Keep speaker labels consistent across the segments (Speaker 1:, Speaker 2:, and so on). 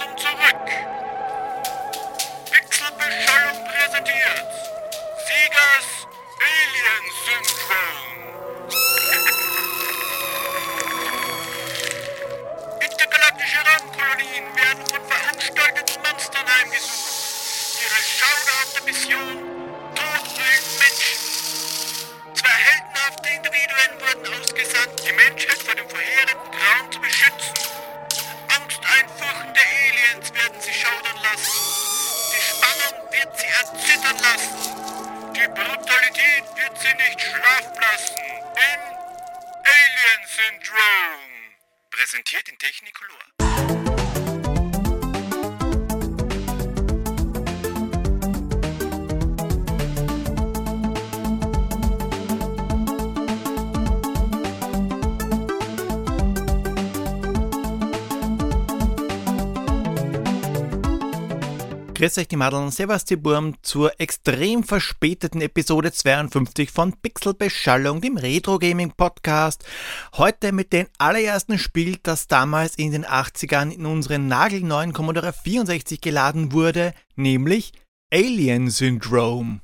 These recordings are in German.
Speaker 1: gente Syndrome. Präsentiert in Technicolor.
Speaker 2: Grüß euch die Madeln, Servus die Burm zur extrem verspäteten Episode 52 von Pixelbeschallung, dem Retro Gaming Podcast. Heute mit dem allerersten Spiel, das damals in den 80ern in unseren nagelneuen Commodore 64 geladen wurde, nämlich Alien Syndrome.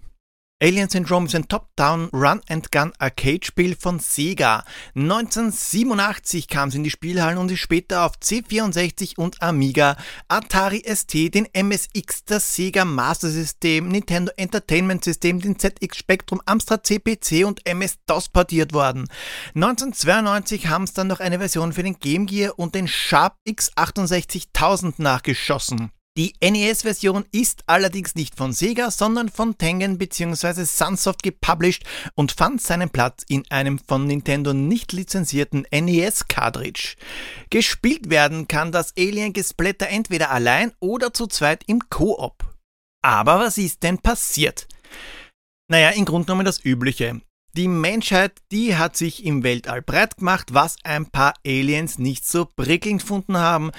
Speaker 2: Alien Syndrome ist ein Top-Down Run-and-Gun-Arcade-Spiel von Sega. 1987 kam es in die Spielhallen und ist später auf C64 und Amiga, Atari ST, den MSX, das Sega Master System, Nintendo Entertainment System, den ZX Spectrum, Amstrad CPC und MS-DOS portiert worden. 1992 haben es dann noch eine Version für den Game Gear und den Sharp X68000 nachgeschossen. Die NES-Version ist allerdings nicht von Sega, sondern von Tengen bzw. Sunsoft gepublished und fand seinen Platz in einem von Nintendo nicht lizenzierten NES-Cartridge. Gespielt werden kann das Alien-Gesplitter entweder allein oder zu zweit im Koop. Aber was ist denn passiert? Naja, im Grunde genommen das Übliche. Die Menschheit, die hat sich im Weltall breit gemacht, was ein paar Aliens nicht so prickelnd gefunden haben.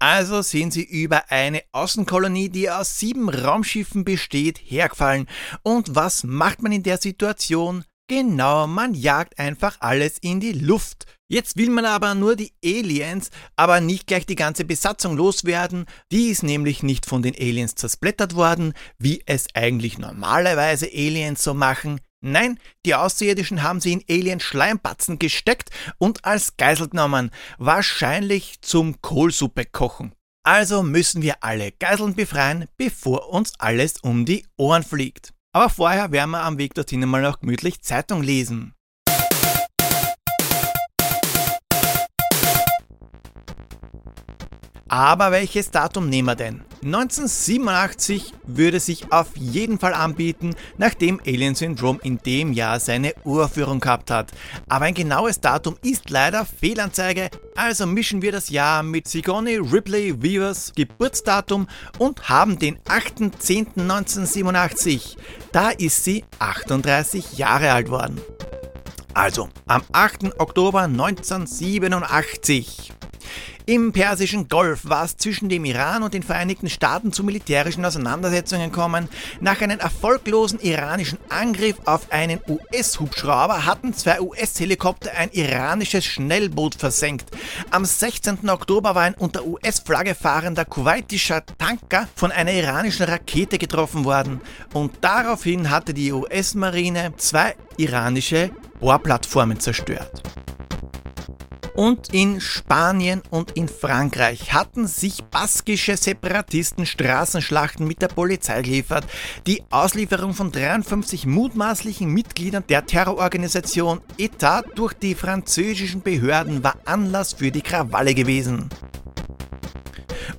Speaker 2: Also sind sie über eine Außenkolonie, die aus sieben Raumschiffen besteht, hergefallen. Und was macht man in der Situation? Genau, man jagt einfach alles in die Luft. Jetzt will man aber nur die Aliens, aber nicht gleich die ganze Besatzung loswerden. Die ist nämlich nicht von den Aliens zersplittert worden, wie es eigentlich normalerweise Aliens so machen. Nein, die Außerirdischen haben sie in Alien-Schleimpatzen gesteckt und als Geisel genommen, wahrscheinlich zum Kohlsuppe kochen. Also müssen wir alle Geiseln befreien, bevor uns alles um die Ohren fliegt. Aber vorher werden wir am Weg dorthin mal noch gemütlich Zeitung lesen. Aber welches Datum nehmen wir denn? 1987 würde sich auf jeden Fall anbieten, nachdem Alien Syndrome in dem Jahr seine Uraufführung gehabt hat. Aber ein genaues Datum ist leider Fehlanzeige, also mischen wir das Jahr mit Sigourney Ripley Weavers Geburtsdatum und haben den 8.10.1987. Da ist sie 38 Jahre alt worden. Also, am 8. Oktober 1987. Im Persischen Golf war es zwischen dem Iran und den Vereinigten Staaten zu militärischen Auseinandersetzungen gekommen. Nach einem erfolglosen iranischen Angriff auf einen US-Hubschrauber hatten zwei US-Helikopter ein iranisches Schnellboot versenkt. Am 16. Oktober war ein unter US-Flagge fahrender kuwaitischer Tanker von einer iranischen Rakete getroffen worden. Und daraufhin hatte die US-Marine zwei iranische Bohrplattformen zerstört. Und in Spanien und in Frankreich hatten sich baskische Separatisten Straßenschlachten mit der Polizei geliefert. Die Auslieferung von 53 mutmaßlichen Mitgliedern der Terrororganisation ETA durch die französischen Behörden war Anlass für die Krawalle gewesen.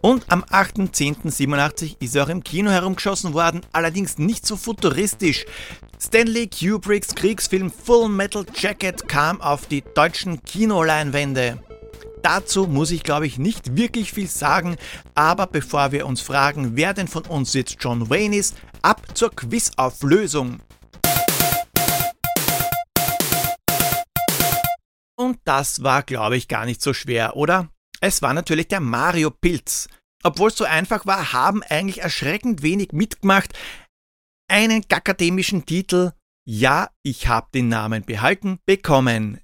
Speaker 2: Und am 8.10.87 ist er auch im Kino herumgeschossen worden, allerdings nicht so futuristisch. Stanley Kubricks Kriegsfilm Full Metal Jacket kam auf die deutschen Kinoleinwände. Dazu muss ich glaube ich nicht wirklich viel sagen, aber bevor wir uns fragen, wer denn von uns jetzt John Wayne ist, ab zur Quizauflösung. Und das war glaube ich gar nicht so schwer, oder? Es war natürlich der Mario Pilz. Obwohl es so einfach war, haben eigentlich erschreckend wenig mitgemacht. Einen akademischen Titel, ja, ich habe den Namen behalten, bekommen.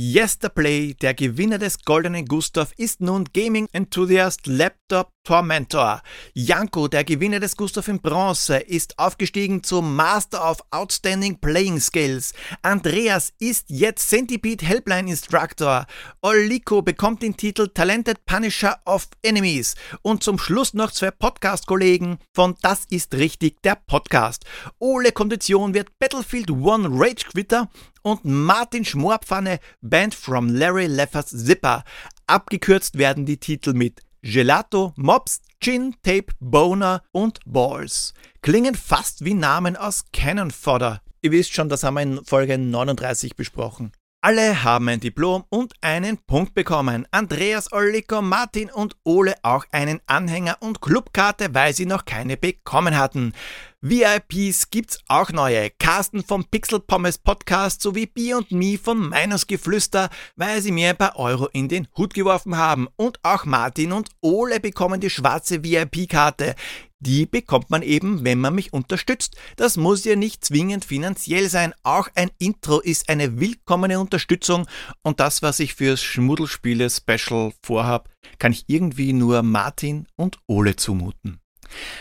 Speaker 2: Yesterplay, der Gewinner des Goldenen Gustav, ist nun Gaming Enthusiast Laptop Tormentor. Janko, der Gewinner des Gustav in Bronze, ist aufgestiegen zum Master of Outstanding Playing Skills. Andreas ist jetzt Centipede Helpline Instructor. Oliko bekommt den Titel Talented Punisher of Enemies. Und zum Schluss noch zwei Podcast-Kollegen von Das ist richtig, der Podcast. Ole Kondition wird Battlefield One Rage Quitter und Martin Schmorpfanne Band from Larry Leffers Zipper. Abgekürzt werden die Titel mit Gelato, Mops, Gin, Tape, Boner und Balls. Klingen fast wie Namen aus Cannon Fodder. Ihr wisst schon, das haben wir in Folge 39 besprochen. Alle haben ein Diplom und einen Punkt bekommen. Andreas, Oliko, Martin und Ole auch einen Anhänger und Clubkarte, weil sie noch keine bekommen hatten. VIPs gibt's auch neue. Carsten vom Pixel Pommes Podcast sowie B und Me von Meinungsgeflüster, weil sie mir ein paar Euro in den Hut geworfen haben. Und auch Martin und Ole bekommen die schwarze VIP-Karte. Die bekommt man eben, wenn man mich unterstützt. Das muss ja nicht zwingend finanziell sein. Auch ein Intro ist eine willkommene Unterstützung und das, was ich fürs Schmuddelspiele-Special vorhab, kann ich irgendwie nur Martin und Ole zumuten.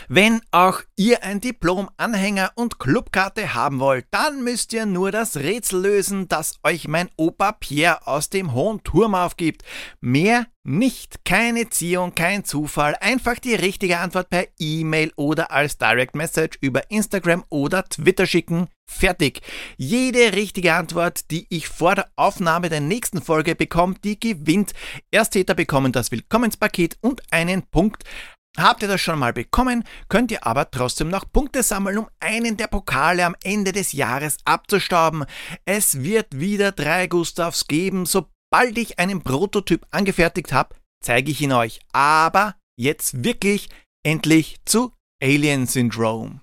Speaker 2: Wenn auch ihr ein Diplom, Anhänger und Clubkarte haben wollt, dann müsst ihr nur das Rätsel lösen, das euch mein Opa Pierre aus dem hohen Turm aufgibt. Mehr nicht, keine Ziehung, kein Zufall, einfach die richtige Antwort per E-Mail oder als Direct Message über Instagram oder Twitter schicken. Fertig. Jede richtige Antwort, die ich vor der Aufnahme der nächsten Folge bekomme, die gewinnt. Ersttäter bekommen das Willkommenspaket und einen Punkt. Habt ihr das schon mal bekommen, könnt ihr aber trotzdem noch Punkte sammeln, um einen der Pokale am Ende des Jahres abzustauben. Es wird wieder drei Gustavs geben. Sobald ich einen Prototyp angefertigt habe, zeige ich ihn euch. Aber jetzt wirklich endlich zu Alien Syndrome.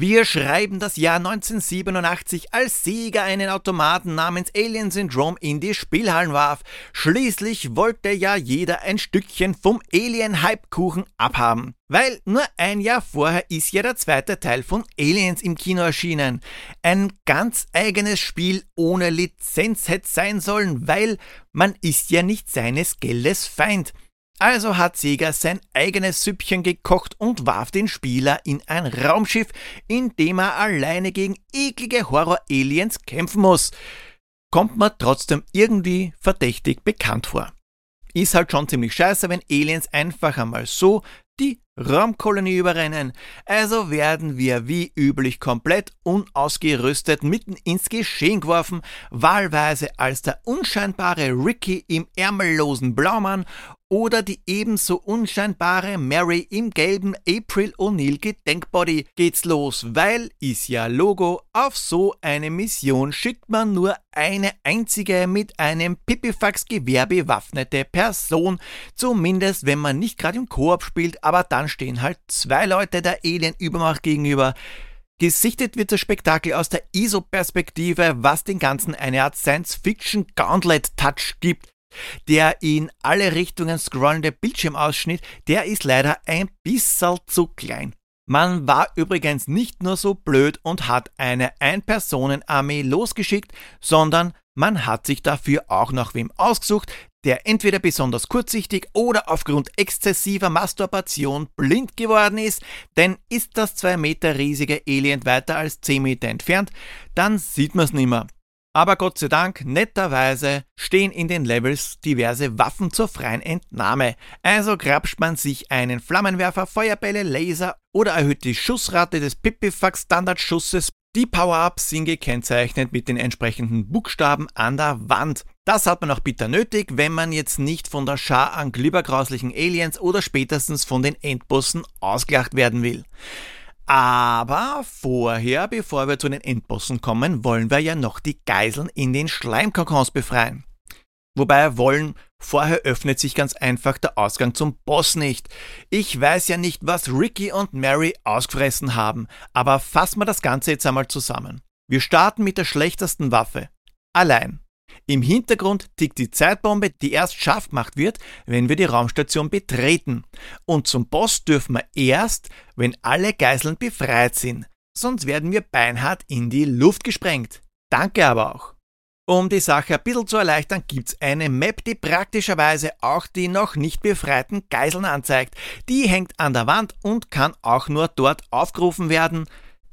Speaker 2: Wir schreiben das Jahr 1987, als Sega einen Automaten namens Alien Syndrome in die Spielhallen warf. Schließlich wollte ja jeder ein Stückchen vom Alien-Hype-Kuchen abhaben. Weil nur ein Jahr vorher ist ja der zweite Teil von Aliens im Kino erschienen. Ein ganz eigenes Spiel ohne Lizenz hätte sein sollen, weil man ist ja nicht seines Geldes Feind. Also hat Sega sein eigenes Süppchen gekocht und warf den Spieler in ein Raumschiff, in dem er alleine gegen eklige Horror-Aliens kämpfen muss. Kommt man trotzdem irgendwie verdächtig bekannt vor. Ist halt schon ziemlich scheiße, wenn Aliens einfach einmal so die Raumkolonie überrennen. Also werden wir wie üblich komplett unausgerüstet mitten ins Geschehen geworfen, wahlweise als der unscheinbare Ricky im ärmellosen Blaumann oder die ebenso unscheinbare Mary im gelben April O'Neil Gedenkbody geht's los, weil ist ja Logo, auf so eine Mission schickt man nur eine einzige mit einem Pipifax-Gewehr bewaffnete Person, zumindest wenn man nicht gerade im Koop spielt, aber dann stehen halt zwei Leute der Alien-Übermacht gegenüber. Gesichtet wird das Spektakel aus der ISO-Perspektive, was den Ganzen eine Art Science-Fiction-Gauntlet-Touch gibt. Der in alle Richtungen scrollende Bildschirmausschnitt, der ist leider ein bisschen zu klein. Man war übrigens nicht nur so blöd und hat eine Ein-Personen-Armee losgeschickt, sondern man hat sich dafür auch noch wem ausgesucht, der entweder besonders kurzsichtig oder aufgrund exzessiver Masturbation blind geworden ist, denn ist das 2 Meter riesige Alien weiter als 10 Meter entfernt, dann sieht man es nimmer. Aber Gott sei Dank, netterweise stehen in den Levels diverse Waffen zur freien Entnahme. Also grapscht man sich einen Flammenwerfer, Feuerbälle, Laser oder erhöht die Schussrate des Pipifax Standardschusses. Die Power-Ups sind gekennzeichnet mit den entsprechenden Buchstaben an der Wand. Das hat man auch bitter nötig, wenn man jetzt nicht von der Schar an glibbergrauslichen Aliens oder spätestens von den Endbossen ausgelacht werden will. Aber vorher, bevor wir zu den Endbossen kommen, wollen wir ja noch die Geiseln in den Schleimkokons befreien. Wobei wollen, vorher öffnet sich ganz einfach der Ausgang zum Boss nicht. Ich weiß ja nicht, was Ricky und Mary ausgefressen haben, aber fassen wir das Ganze jetzt einmal zusammen. Wir starten mit der schlechtesten Waffe. Allein. Im Hintergrund tickt die Zeitbombe, die erst scharf gemacht wird, wenn wir die Raumstation betreten. Und zum Boss dürfen wir erst, wenn alle Geiseln befreit sind. Sonst werden wir beinhart in die Luft gesprengt. Danke aber auch. Um die Sache ein bisschen zu erleichtern, gibt's eine Map, die praktischerweise auch die noch nicht befreiten Geiseln anzeigt. Die hängt an der Wand und kann auch nur dort aufgerufen werden.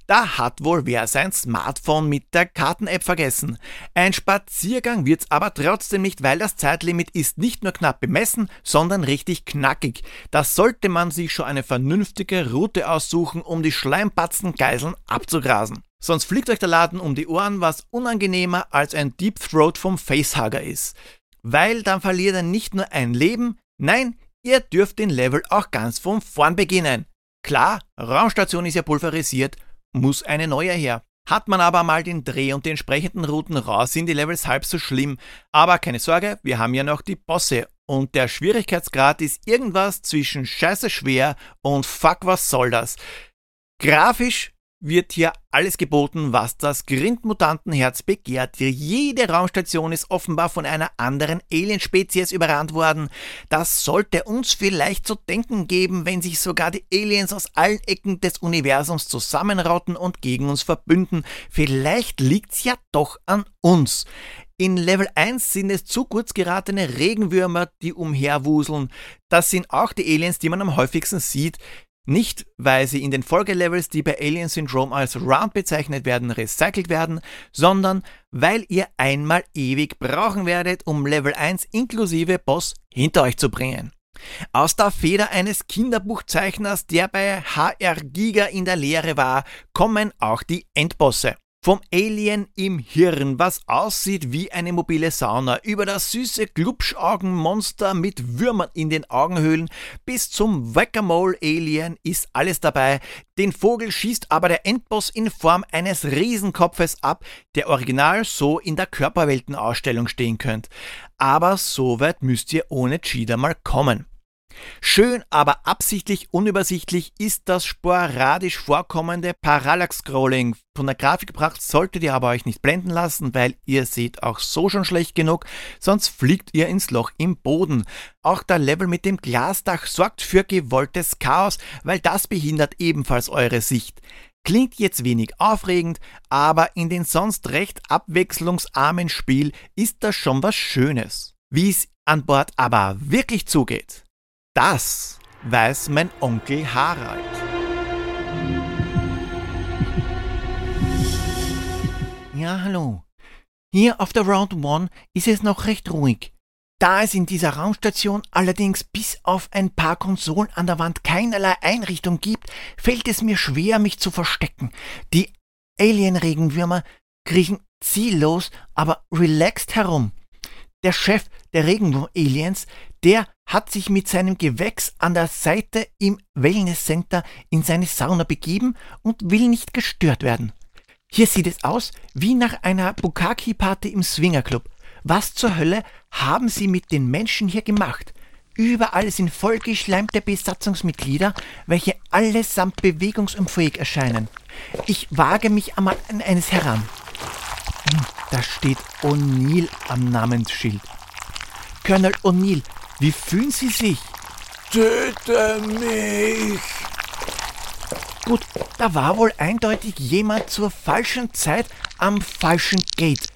Speaker 2: Da hat wohl wer sein Smartphone mit der Karten-App vergessen. Ein Spaziergang wird's aber trotzdem nicht, weil das Zeitlimit ist nicht nur knapp bemessen, sondern richtig knackig. Da sollte man sich schon eine vernünftige Route aussuchen, um die Schleimpatzen Geiseln abzugrasen. Sonst fliegt euch der Laden um die Ohren, was unangenehmer als ein Deep Throat vom Facehugger ist. Weil dann verliert er nicht nur ein Leben, nein, ihr dürft den Level auch ganz von vorn beginnen. Klar, Raumstation ist ja pulverisiert, muss eine neue her. Hat man aber mal den Dreh und die entsprechenden Routen raus, sind die Levels halb so schlimm. Aber keine Sorge, wir haben ja noch die Bosse. Und der Schwierigkeitsgrad ist irgendwas zwischen scheiße schwer und fuck was soll das. Grafisch wird hier alles geboten, was das Grindmutantenherz begehrt. Jede Raumstation ist offenbar von einer anderen Alienspezies überrannt worden. Das sollte uns vielleicht zu denken geben, wenn sich sogar die Aliens aus allen Ecken des Universums zusammenrotten und gegen uns verbünden. Vielleicht liegt's ja doch an uns. In Level 1 sind es zu kurz geratene Regenwürmer, die umherwuseln. Das sind auch die Aliens, die man am häufigsten sieht. Nicht, weil sie in den Folgelevels, die bei Alien Syndrome als Round bezeichnet werden, recycelt werden, sondern weil ihr einmal ewig brauchen werdet, um Level 1 inklusive Boss hinter euch zu bringen. Aus der Feder eines Kinderbuchzeichners, der bei HR Giga in der Lehre war, kommen auch die Endbosse. Vom Alien im Hirn, was aussieht wie eine mobile Sauna, über das süße Glubschaugenmonster mit Würmern in den Augenhöhlen bis zum Whack-a-Mole-Alien ist alles dabei. Den Vogel schießt aber der Endboss in Form eines Riesenkopfes ab, der original so in der Körperweltenausstellung stehen könnte. Aber so weit müsst ihr ohne Cheater mal kommen. Schön, aber absichtlich unübersichtlich ist das sporadisch vorkommende Parallax-Scrolling. Von der Grafikpracht solltet ihr aber euch nicht blenden lassen, weil ihr seht auch so schon schlecht genug, sonst fliegt ihr ins Loch im Boden. Auch der Level mit dem Glasdach sorgt für gewolltes Chaos, weil das behindert ebenfalls eure Sicht. Klingt jetzt wenig aufregend, aber in den sonst recht abwechslungsarmen Spiel ist das schon was Schönes. Wie es an Bord aber wirklich zugeht, das weiß mein Onkel Harald. Ja, hallo. Hier auf der Round One ist es noch recht ruhig. Da es in dieser Raumstation allerdings bis auf ein paar Konsolen an der Wand keinerlei Einrichtung gibt, fällt es mir schwer, mich zu verstecken. Die Alien-Regenwürmer kriechen ziellos, aber relaxed herum. Der Chef der Regenwurm-Aliens, der hat sich mit seinem Gewächs an der Seite im Wellness-Center in seine Sauna begeben und will nicht gestört werden. Hier sieht es aus wie nach einer Bukaki-Party im Swingerclub. Was zur Hölle haben sie mit den Menschen hier gemacht? Überall sind vollgeschleimte Besatzungsmitglieder, welche allesamt bewegungsunfähig erscheinen. Ich wage mich einmal an eines heran. Hm, da steht O'Neill am Namensschild. Colonel O'Neill, wie fühlen Sie sich?
Speaker 3: Töte mich!
Speaker 2: Gut, da war wohl eindeutig jemand zur falschen Zeit am falschen Gate.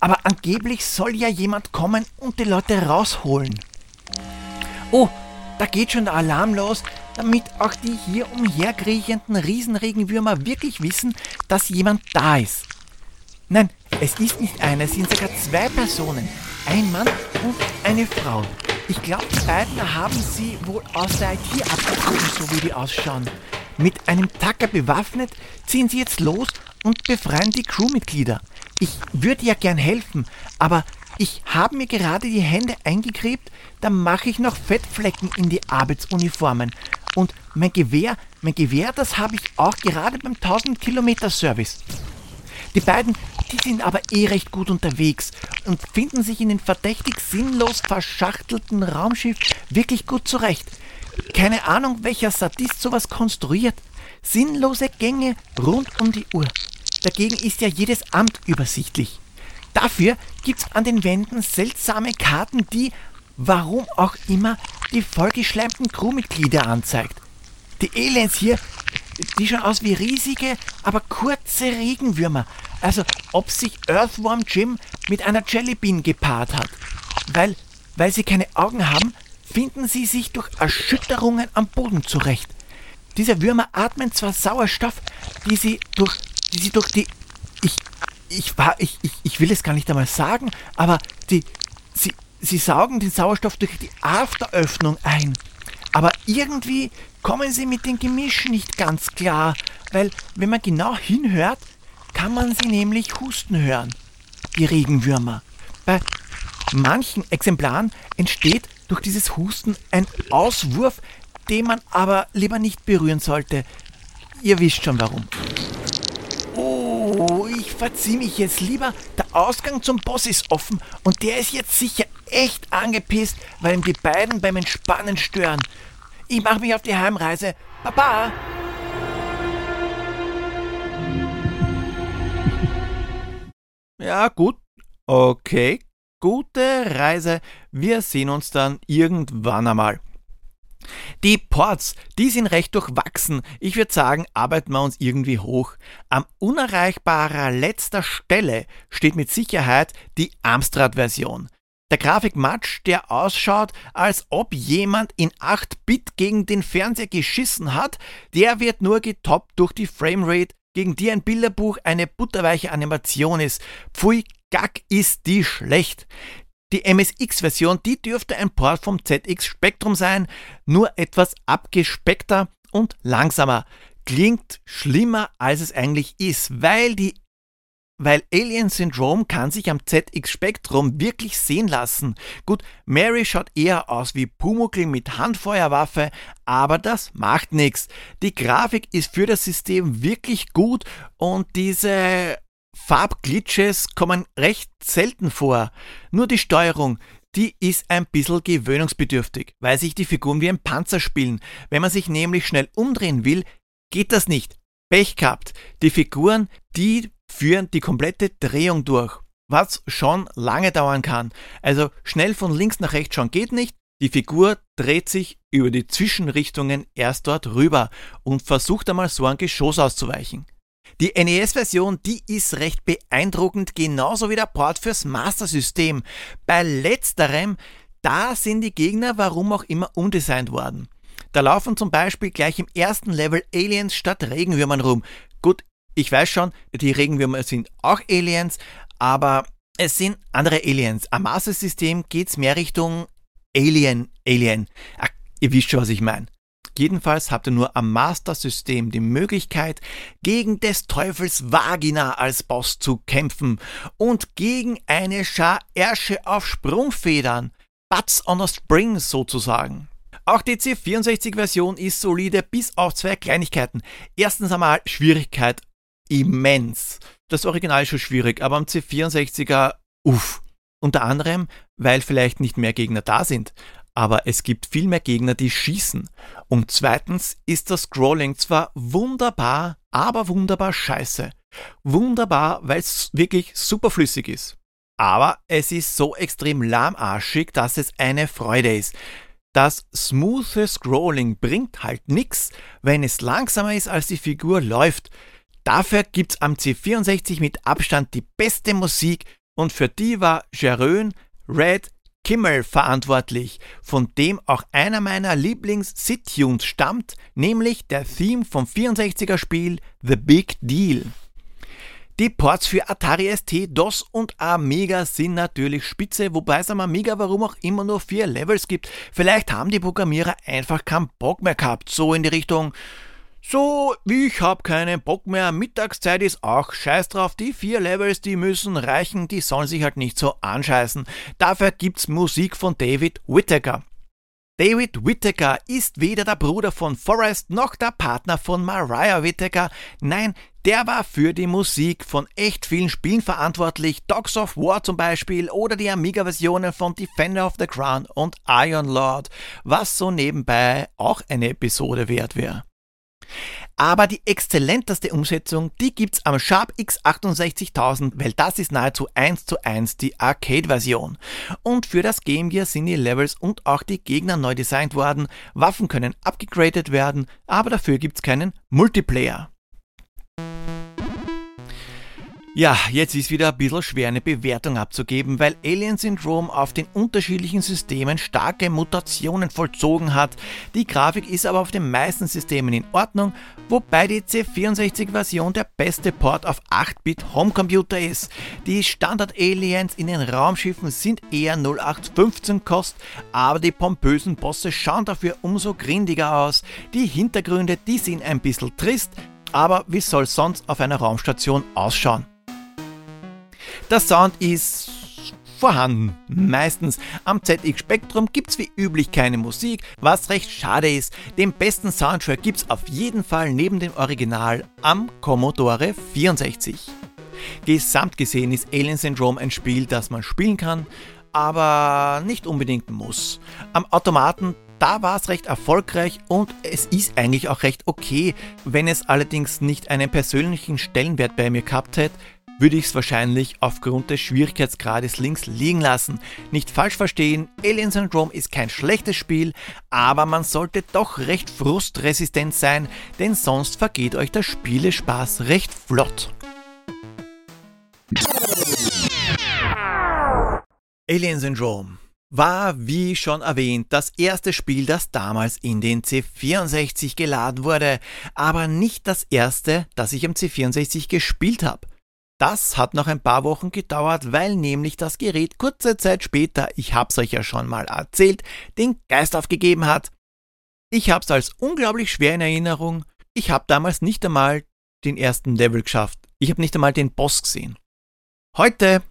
Speaker 2: Aber angeblich soll ja jemand kommen und die Leute rausholen. Oh, da geht schon der Alarm los, damit auch die hier umherkriechenden Riesenregenwürmer wirklich wissen, dass jemand da ist. Nein, es ist nicht einer, es sind sogar zwei Personen. Ein Mann und eine Frau. Ich glaube, die beiden haben sie wohl aus der IT abgezogen, so wie die ausschauen. Mit einem Tacker bewaffnet ziehen sie jetzt los und befreien die Crewmitglieder. Ich würde ja gern helfen, aber ich habe mir gerade die Hände eingekrebt, dann mache ich noch Fettflecken in die Arbeitsuniformen. Und mein Gewehr, mein Gewehr, das habe ich auch gerade beim 1000 Kilometer Service. Die beiden, die sind aber eh recht gut unterwegs und finden sich in den verdächtig sinnlos verschachtelten Raumschiff wirklich gut zurecht. Keine Ahnung, welcher Sadist sowas konstruiert. Sinnlose Gänge rund um die Uhr. Dagegen ist ja jedes Amt übersichtlich. Dafür gibt's an den Wänden seltsame Karten, die, warum auch immer, die vollgeschleimten Crewmitglieder anzeigt. Die Aliens hier, die schauen aus wie riesige, aber kurze Regenwürmer. Also, ob sich Earthworm Jim mit einer Jellybean gepaart hat. Weil, weil sie keine Augen haben, finden sie sich durch Erschütterungen am Boden zurecht. Diese Würmer atmen zwar Sauerstoff, die sie durch, die sie durch die, ich, ich war, ich, ich, ich will es gar nicht einmal sagen, aber die, sie, sie saugen den Sauerstoff durch die Afteröffnung ein. Aber irgendwie kommen sie mit dem Gemisch nicht ganz klar, weil wenn man genau hinhört, kann man sie nämlich husten hören, die Regenwürmer. Bei manchen Exemplaren entsteht durch dieses Husten ein Auswurf, den man aber lieber nicht berühren sollte. Ihr wisst schon warum. Verzieh mich jetzt lieber. Der Ausgang zum Boss ist offen und der ist jetzt sicher echt angepisst, weil ihm die beiden beim Entspannen stören. Ich mache mich auf die Heimreise. Baba! Ja, gut. Okay. Gute Reise. Wir sehen uns dann irgendwann einmal. Die Ports, die sind recht durchwachsen. Ich würde sagen, arbeiten wir uns irgendwie hoch. Am unerreichbarer letzter Stelle steht mit Sicherheit die Amstrad-Version. Der Grafikmatsch, der ausschaut, als ob jemand in 8-Bit gegen den Fernseher geschissen hat, der wird nur getoppt durch die Framerate, gegen die ein Bilderbuch eine butterweiche Animation ist. Pfui, gack ist die schlecht. Die MSX-Version, die dürfte ein Port vom ZX Spectrum sein, nur etwas abgespeckter und langsamer. Klingt schlimmer, als es eigentlich ist, weil die weil Alien Syndrome kann sich am ZX Spectrum wirklich sehen lassen. Gut, Mary schaut eher aus wie Pumuckl mit Handfeuerwaffe, aber das macht nichts. Die Grafik ist für das System wirklich gut und diese Farbglitches kommen recht selten vor. Nur die Steuerung, die ist ein bisschen gewöhnungsbedürftig, weil sich die Figuren wie ein Panzer spielen. Wenn man sich nämlich schnell umdrehen will, geht das nicht. Pech gehabt. Die Figuren, die führen die komplette Drehung durch, was schon lange dauern kann. Also schnell von links nach rechts schauen geht nicht. Die Figur dreht sich über die Zwischenrichtungen erst dort rüber und versucht einmal so ein Geschoss auszuweichen. Die NES-Version, die ist recht beeindruckend, genauso wie der Port fürs Master-System. Bei letzterem, da sind die Gegner warum auch immer umdesignt worden. Da laufen zum Beispiel gleich im ersten Level Aliens statt Regenwürmern rum. Gut, ich weiß schon, die Regenwürmer sind auch Aliens, aber es sind andere Aliens. Am Master-System geht's mehr Richtung Alien, Alien. Ach, ihr wisst schon, was ich meine. Jedenfalls habt ihr nur am Master-System die Möglichkeit, gegen des Teufels Vagina als Boss zu kämpfen und gegen eine Schar Ärsche auf Sprungfedern, Butts on a Spring sozusagen. Auch die C64-Version ist solide, bis auf zwei Kleinigkeiten. Erstens einmal Schwierigkeit immens. Das Original ist schon schwierig, aber am C64er, uff. Unter anderem, weil vielleicht nicht mehr Gegner da sind aber es gibt viel mehr Gegner, die schießen. Und zweitens ist das Scrolling zwar wunderbar, aber wunderbar scheiße. Wunderbar, weil es wirklich superflüssig ist. Aber es ist so extrem lahmarschig, dass es eine Freude ist. Das smooth Scrolling bringt halt nichts, wenn es langsamer ist als die Figur läuft. Dafür gibt's am C64 mit Abstand die beste Musik und für die war Jerön, Red, Kimmel verantwortlich, von dem auch einer meiner Lieblings-Sit-Tunes stammt, nämlich der Theme vom 64er Spiel The Big Deal. Die Ports für Atari ST, DOS und Amiga sind natürlich spitze, wobei es am Amiga warum auch immer nur vier Levels gibt. Vielleicht haben die Programmierer einfach keinen Bock mehr gehabt, so in die Richtung so, ich hab keinen Bock mehr, Mittagszeit ist auch scheiß drauf, die vier Levels, die müssen reichen, die sollen sich halt nicht so anscheißen. Dafür gibt's Musik von David Whittaker. David Whittaker ist weder der Bruder von Forrest noch der Partner von Mariah Whittaker. Nein, der war für die Musik von echt vielen Spielen verantwortlich, Dogs of War zum Beispiel oder die Amiga-Versionen von Defender of the Crown und Iron Lord, was so nebenbei auch eine Episode wert wäre. Aber die exzellenteste Umsetzung, die gibt's am Sharp X68000, weil das ist nahezu eins zu eins die Arcade-Version. Und für das Game Gear sind die Levels und auch die Gegner neu designt worden, Waffen können abgegradet werden, aber dafür gibt's keinen Multiplayer. Ja, jetzt ist wieder ein bisschen schwer eine Bewertung abzugeben, weil Alien Syndrome auf den unterschiedlichen Systemen starke Mutationen vollzogen hat. Die Grafik ist aber auf den meisten Systemen in Ordnung, wobei die C64-Version der beste Port auf 8-Bit Homecomputer ist. Die Standard-Aliens in den Raumschiffen sind eher 0815 Kost, aber die pompösen Bosse schauen dafür umso grindiger aus. Die Hintergründe, die sind ein bisschen trist, aber wie soll sonst auf einer Raumstation ausschauen? Der Sound ist vorhanden. Meistens am ZX Spectrum gibt's wie üblich keine Musik, was recht schade ist. Den besten Soundtrack gibt's auf jeden Fall neben dem Original am Commodore 64. Gesamt gesehen ist Alien Syndrome ein Spiel, das man spielen kann, aber nicht unbedingt muss. Am Automaten da war es recht erfolgreich und es ist eigentlich auch recht okay. Wenn es allerdings nicht einen persönlichen Stellenwert bei mir gehabt hätte, würde ich es wahrscheinlich aufgrund des Schwierigkeitsgrades links liegen lassen. Nicht falsch verstehen, Alien Syndrome ist kein schlechtes Spiel, aber man sollte doch recht frustresistent sein, denn sonst vergeht euch der Spielespaß recht flott. Alien Syndrome war, wie schon erwähnt, das erste Spiel, das damals in den C64 geladen wurde, aber nicht das erste, das ich am C64 gespielt habe. Das hat noch ein paar Wochen gedauert, weil nämlich das Gerät kurze Zeit später, ich hab's euch ja schon mal erzählt, den Geist aufgegeben hat. Ich hab's als unglaublich schwer in Erinnerung. Ich hab damals nicht einmal den ersten Level geschafft. Ich hab nicht einmal den Boss gesehen. Heute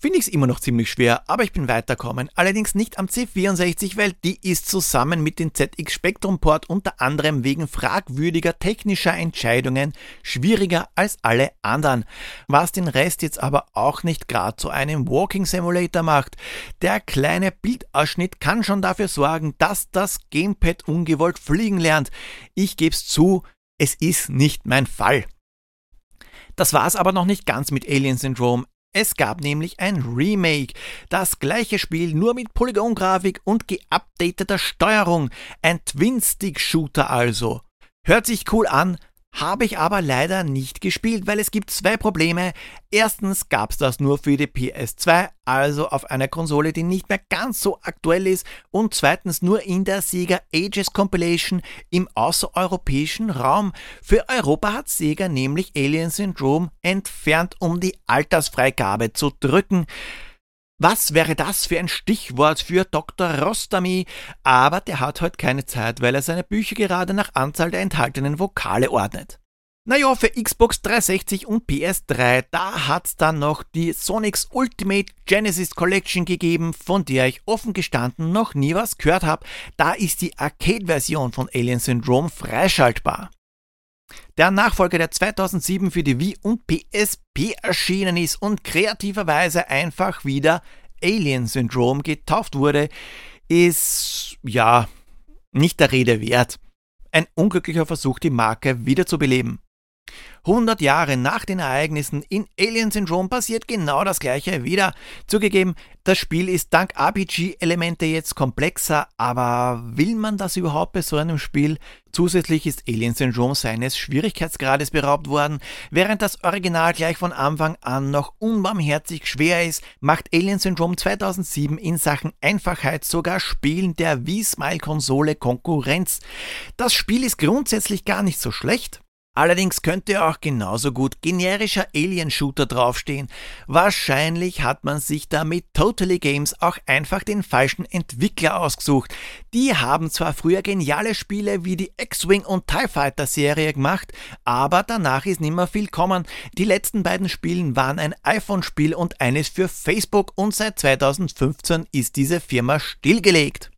Speaker 2: finde ich es immer noch ziemlich schwer, aber ich bin weiterkommen. Allerdings nicht am C64, weil die ist zusammen mit dem ZX Spectrum Port unter anderem wegen fragwürdiger technischer Entscheidungen schwieriger als alle anderen. Was den Rest jetzt aber auch nicht gerade zu einem Walking Simulator macht. Der kleine Bildausschnitt kann schon dafür sorgen, dass das Gamepad ungewollt fliegen lernt. Ich geb's zu, es ist nicht mein Fall. Das war's aber noch nicht ganz mit Alien Syndrome. Es gab nämlich ein Remake, das gleiche Spiel nur mit Polygongrafik und geupdateter Steuerung, ein Twin-Stick-Shooter also. Hört sich cool an, habe ich aber leider nicht gespielt, weil es gibt zwei Probleme. Erstens gab es das nur für die PS2, also auf einer Konsole, die nicht mehr ganz so aktuell ist, und zweitens nur in der Sega Ages Compilation im außereuropäischen Raum. Für Europa hat Sega nämlich Alien Syndrome entfernt, um die Altersfreigabe zu drücken. Was wäre das für ein Stichwort für Dr. Rostami? Aber der hat heute keine Zeit, weil er seine Bücher gerade nach Anzahl der enthaltenen Vokale ordnet. Naja, für Xbox 360 und PS3, da hat's dann noch die Sonics Ultimate Genesis Collection gegeben, von der ich offen gestanden noch nie was gehört habe. Da ist die Arcade-Version von Alien Syndrome freischaltbar. Der Nachfolger, der 2007 für die Wii und PSP erschienen ist und kreativerweise einfach wieder Alien Syndrome getauft wurde, ist ja nicht der Rede wert. Ein unglücklicher Versuch, die Marke wiederzubeleben. 100 Jahre nach den Ereignissen in Alien Syndrome passiert genau das gleiche wieder. Zugegeben, das Spiel ist dank RPG-Elemente jetzt komplexer, aber will man das überhaupt bei so einem Spiel? Zusätzlich ist Alien Syndrome seines Schwierigkeitsgrades beraubt worden. Während das Original gleich von Anfang an noch unbarmherzig schwer ist, macht Alien Syndrome 2007 in Sachen Einfachheit sogar Spielen der Wii-Smile-Konsole Konkurrenz. Das Spiel ist grundsätzlich gar nicht so schlecht. Allerdings könnte auch genauso gut generischer Alien-Shooter draufstehen. Wahrscheinlich hat man sich da mit Totally Games auch einfach den falschen Entwickler ausgesucht. Die haben zwar früher geniale Spiele wie die X-Wing und TIE Fighter Serie gemacht, aber danach ist nimmer viel kommen. Die letzten beiden Spielen waren ein iPhone-Spiel und eines für Facebook und seit 2015 ist diese Firma stillgelegt.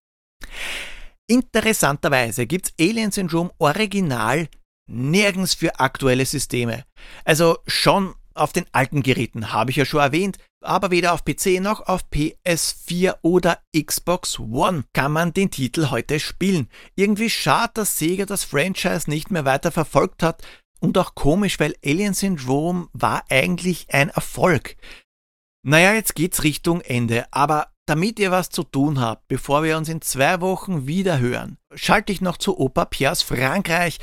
Speaker 2: Interessanterweise gibt's Alien Syndrome Original nirgends für aktuelle Systeme. Also schon auf den alten Geräten, habe ich ja schon erwähnt, aber weder auf PC noch auf PS4 oder Xbox One kann man den Titel heute spielen. Irgendwie schade, dass Sega das Franchise nicht mehr weiter verfolgt hat und auch komisch, weil Alien Syndrome war eigentlich ein Erfolg. Naja, jetzt geht's Richtung Ende, aber damit ihr was zu tun habt, bevor wir uns in zwei Wochen wieder hören, schalte ich noch zu Opa Piers Frankreich,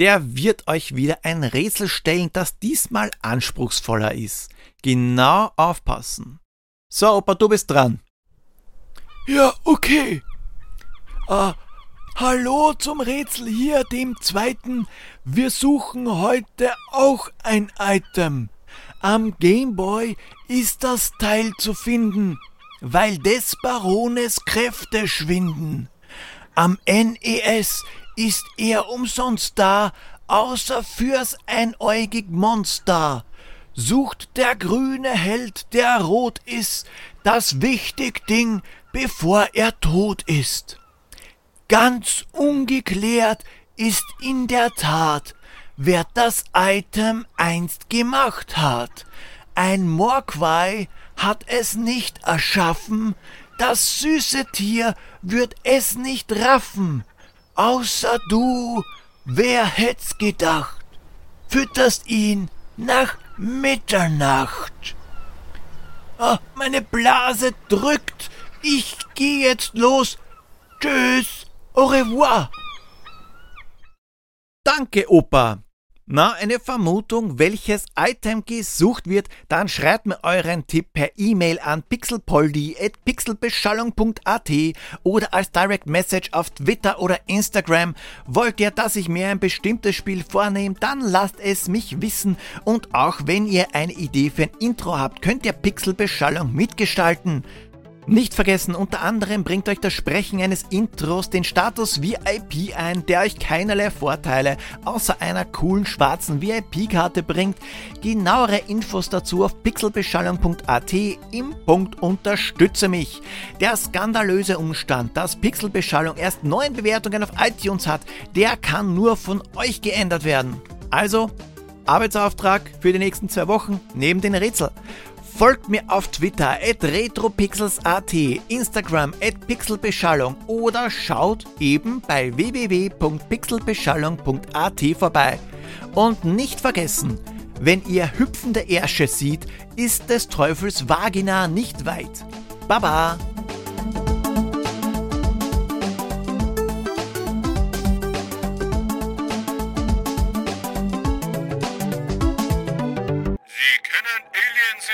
Speaker 2: der wird euch wieder ein Rätsel stellen, das diesmal anspruchsvoller ist. Genau aufpassen. So, Opa, du bist dran.
Speaker 3: Ja, okay. Ah, hallo zum Rätsel hier, dem zweiten. Wir suchen heute auch ein Item. Am Gameboy ist das Teil zu finden, weil des Barones Kräfte schwinden. Am NES ist er umsonst da, außer fürs einäugig Monster. Sucht der grüne Held, der rot ist, das wichtig Ding, bevor er tot ist. Ganz ungeklärt ist in der Tat, wer das Item einst gemacht hat. Ein Morquai hat es nicht erschaffen, das süße Tier wird es nicht raffen. Außer du, wer hätt's gedacht, fütterst ihn nach Mitternacht. Oh, meine Blase drückt, ich geh jetzt los. Tschüss, au revoir.
Speaker 2: Danke, Opa. Na, eine Vermutung, welches Item gesucht wird, dann schreibt mir euren Tipp per E-Mail an pixelpoldi.pixelbeschallung.at oder als Direct Message auf Twitter oder Instagram. Wollt ihr, dass ich mir ein bestimmtes Spiel vornehme, dann lasst es mich wissen und auch wenn ihr eine Idee für ein Intro habt, könnt ihr Pixelbeschallung mitgestalten. Nicht vergessen, unter anderem bringt euch das Sprechen eines Intros den Status VIP ein, der euch keinerlei Vorteile außer einer coolen schwarzen VIP-Karte bringt. Genauere Infos dazu auf pixelbeschallung.at im Punkt Unterstütze mich. Der skandalöse Umstand, dass Pixelbeschallung erst neun Bewertungen auf iTunes hat, der kann nur von euch geändert werden. Also, Arbeitsauftrag für die nächsten zwei Wochen neben den Rätsel. Folgt mir auf Twitter at retropixels.at, Instagram at pixelbeschallung oder schaut eben bei www.pixelbeschallung.at vorbei. Und nicht vergessen, wenn ihr hüpfende Ärsche sieht, ist des Teufels Vagina nicht weit. Baba!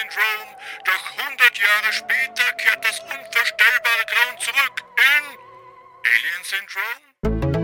Speaker 1: Syndrome, doch 100 Jahre später kehrt das unvorstellbare Grauen zurück in Alien Syndrome?